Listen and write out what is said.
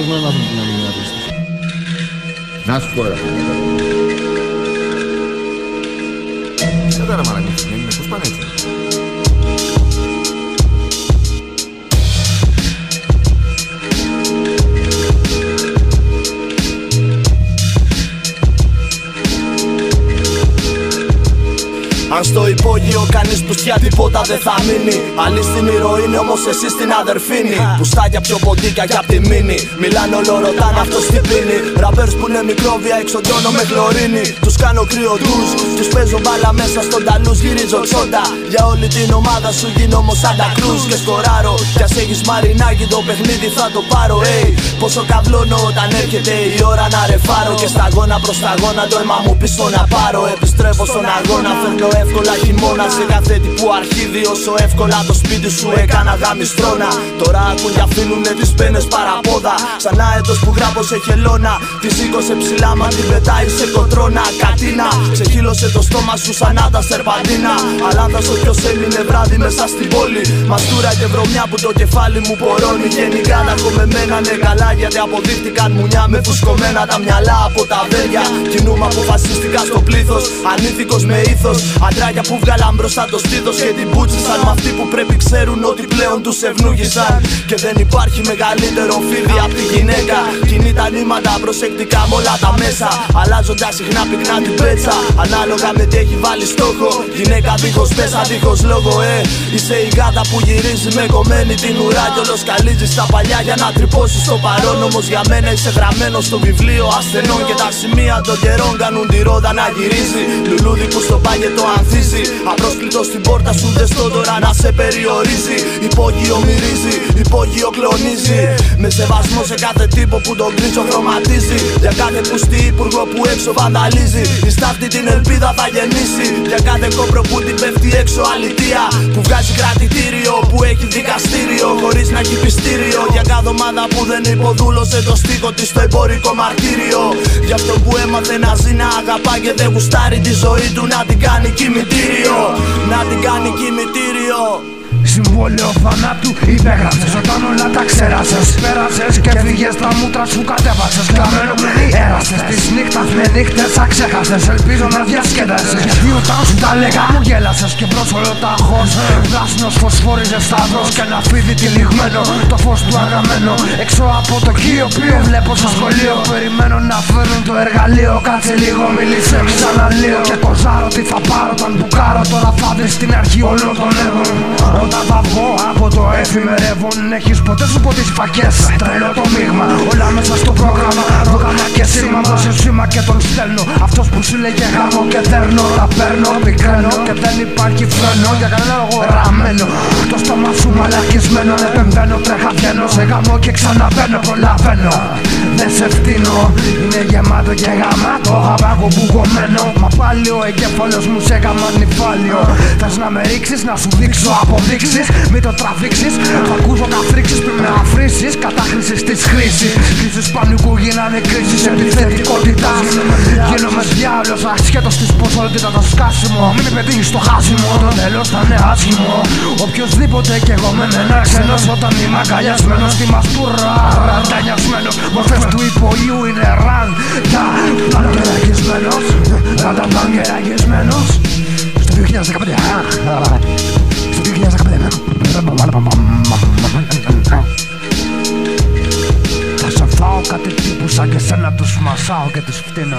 Πώς να μάθουν την αμυνία τους. Να σου πω ρε. Δεν τα ρε μαλακίες, δεν είναι, πώς πάνε έτσι. Αν στο υπόγειο κανεί πια τίποτα δεν θα μείνει. Άλλη στην ηρωίνη, όμως εσύ στην αδερφίνη. Πουστάκια πιο ποντίκια για απ' τη μήνυ. Μιλάνε όλο ρωτάνε αυτός τι πίνει. Ραπέρ που είναι μικρόβια εξοντώνω με χλωρίνη. Τους κάνω κρύο ντουζ. Τους παίζω μπάλα μέσα στον ταλού γυρίζω τσόντα. Για όλη την ομάδα σου γίνω όμως Σάντα Κρούζ και σκοράρω. Κι α έχει μαρινάκι το παιχνίδι θα το πάρω. Hey, πόσο καβλώνω όταν έρχεται η ώρα να ρεφάρω. Και σταγόνα προς σταγόνα το αίμα μου πίσω να πάρω. Επιστρέφω στον αγώνα, φέρνω εύκολα χειμώνα σε κάθε τύπου αρχίδι. Όσο εύκολα το σπίτι σου έκανα γαμιστρώνα. Τώρα ακούν αφήνουνε τις πένες παραπόδα. Σαν αέτο που γράφω σε χελώνα. Τη σήκωσε ψηλά μα την πετάει σε κοντρώνα. Κατίνα, ξεχύλωσε το στόμα σου σαν άτα σερπαντίνα. Αλλά θα στο ποιο έμεινε βράδυ μέσα στην πόλη. Μαστούρα και βρωμιά που το κεφάλι μου πορώνει. Γενικά τα κομμεμένα είναι καλά γιατί αποδείχτηκαν μουνιά με φουσκωμένα τα μυαλά από τα βέλια. Κινούμαι αποφασιστικά στο πλήθος. Ανήθικος με ήθος. Αντράκια που βγάλαν μπροστά το στήθος και την πούτσισαν. Μα αυτοί που πρέπει ξέρουν ότι πλέον τους ευνούγησαν. Και δεν υπάρχει μεγαλύτερο φίδι από τη γυναίκα. Κινεί τα νήματα προσεκτικά με όλα τα μέσα. Αλλάζοντας συχνά πυκνά την πέτσα. Ανάλογα με τι έχει βάλει στόχο. Γυναίκα δίχως πέσα, δίχως λόγο, ε. Είσαι η γάτα που γυρίζει με κομμένη την ουρά. Κι όλος καλύζει στα παλιά για να τρυπώσεις στο παρόν. Όμως για μένα είσαι γραμμένο στο βιβλίο ασθενών. Και τα σημεία των καιρών κάνουν τη ρόδα να γυρίζει. Λουλούδι που στο πάγετο ανθίζει. Απρόσκλητος στην πόρτα σου δες στο τώρα να σε περιορίζει. Υπόγειο μυρίζει, υπόγειο κλονίζει. Με σεβασμό σε κάθε τύπο που τον κρίζο χρωματίζει. Για κάθε πουστή υπουργό που έξω βανταλίζει. Η στάχτη την ελπίδα θα γεννήσει. Για κάθε κόμπρο που την πέφτει έξω αλητία. Που βγάζει κρατητήριο, που έχει δικαστήριο. Χωρίς να έχει πιστήριο. Για κάθε ομάδα που δεν υποδούλωσε το στίχο της στο εμπορικό μαρτύριο. Για αυτό που έμαθε να ζει να αγαπά και δεν γουστάρει τη ζωή του να την κάνει κημητήριο. Να την κάνει κημητήριο. Συμβόλαιο θανάτου υπέγραψες. Όταν όλα τα ξέρασες Πέρασες και φύγες τα μούτρα σου κατέβασες. Κλαμμένο έρασες Τις νύχτας με νύχτες αξέχασες Ελπίζω να διασκέδασες Γιατί όταν σου τα λέγα μου γέλασες Και μπρος όλο τα χως. Πράσινος φωσφόριζες σταυρός Και ένα φίδι τυλιγμένο Το φως του αγαμένο Έξω από το οποίο βλέπω στο σχολείο. Περιμένω να φέρουν το εργαλείο Κάτσε λίγο μίλησε μου ξαναλύω. Και κοζάρω τι θα πάρω. Όταν μπουκάρω τώρα θα δεις στην αρχή όλο τον έργο όταν θα βγω από το εφημερεύον Έχεις ποτέ σου ποτίσει φακές. Τρελό το μείγμα Όλα μέσα στο πρόγραμμα. Πρόγραμμα και σήμα Δώσε σήμα και τον στέλνω. Αυτός που σου λέγε γάμο και δέρνω Τα παίρνω, πικραίνω Και δεν υπάρχει φρένο Για κανένα λόγο ραμμένο Το στόμα σου μαλακισμένο Δεν πεμβαίνω, τρέχα βγαίνω Σε γάμο και ξαναβαίνω Προλαβαίνω. Δεν σε φτύνω Είναι γεμάτο και γαμάτο. Γαμπάκο που κομμένο Μα πάλι ο εγκέφαλος μου σε γαμανιφάλιο Θες να με ρίξεις να σου δείξω αποδείξεις. Μην το τραβήξεις Θα ακούσω καφρίξεις πριν με αφήσεις Κατάχρησης της χρήσης. Κρίσεις πανικού γίνανε κρίσεις. Επιθετικότητας Γίνομαι διάολος ασχέτως της ποσότητας το σκάσιμο. Μην με πετύχεις στο χάσιμο Το τέλος θα είναι άσχημο. Οποιοςδήποτε κι εγώ με μένα ξένος Όταν είμαι αγκαλιασμένος στη μαστούρα Ραντανιασμένος Μορφές του υπογείου είναι ραν Στο 2015 θα σε φάω κάτι τύπου σαν και σένα τους μασάω και τους φτύνω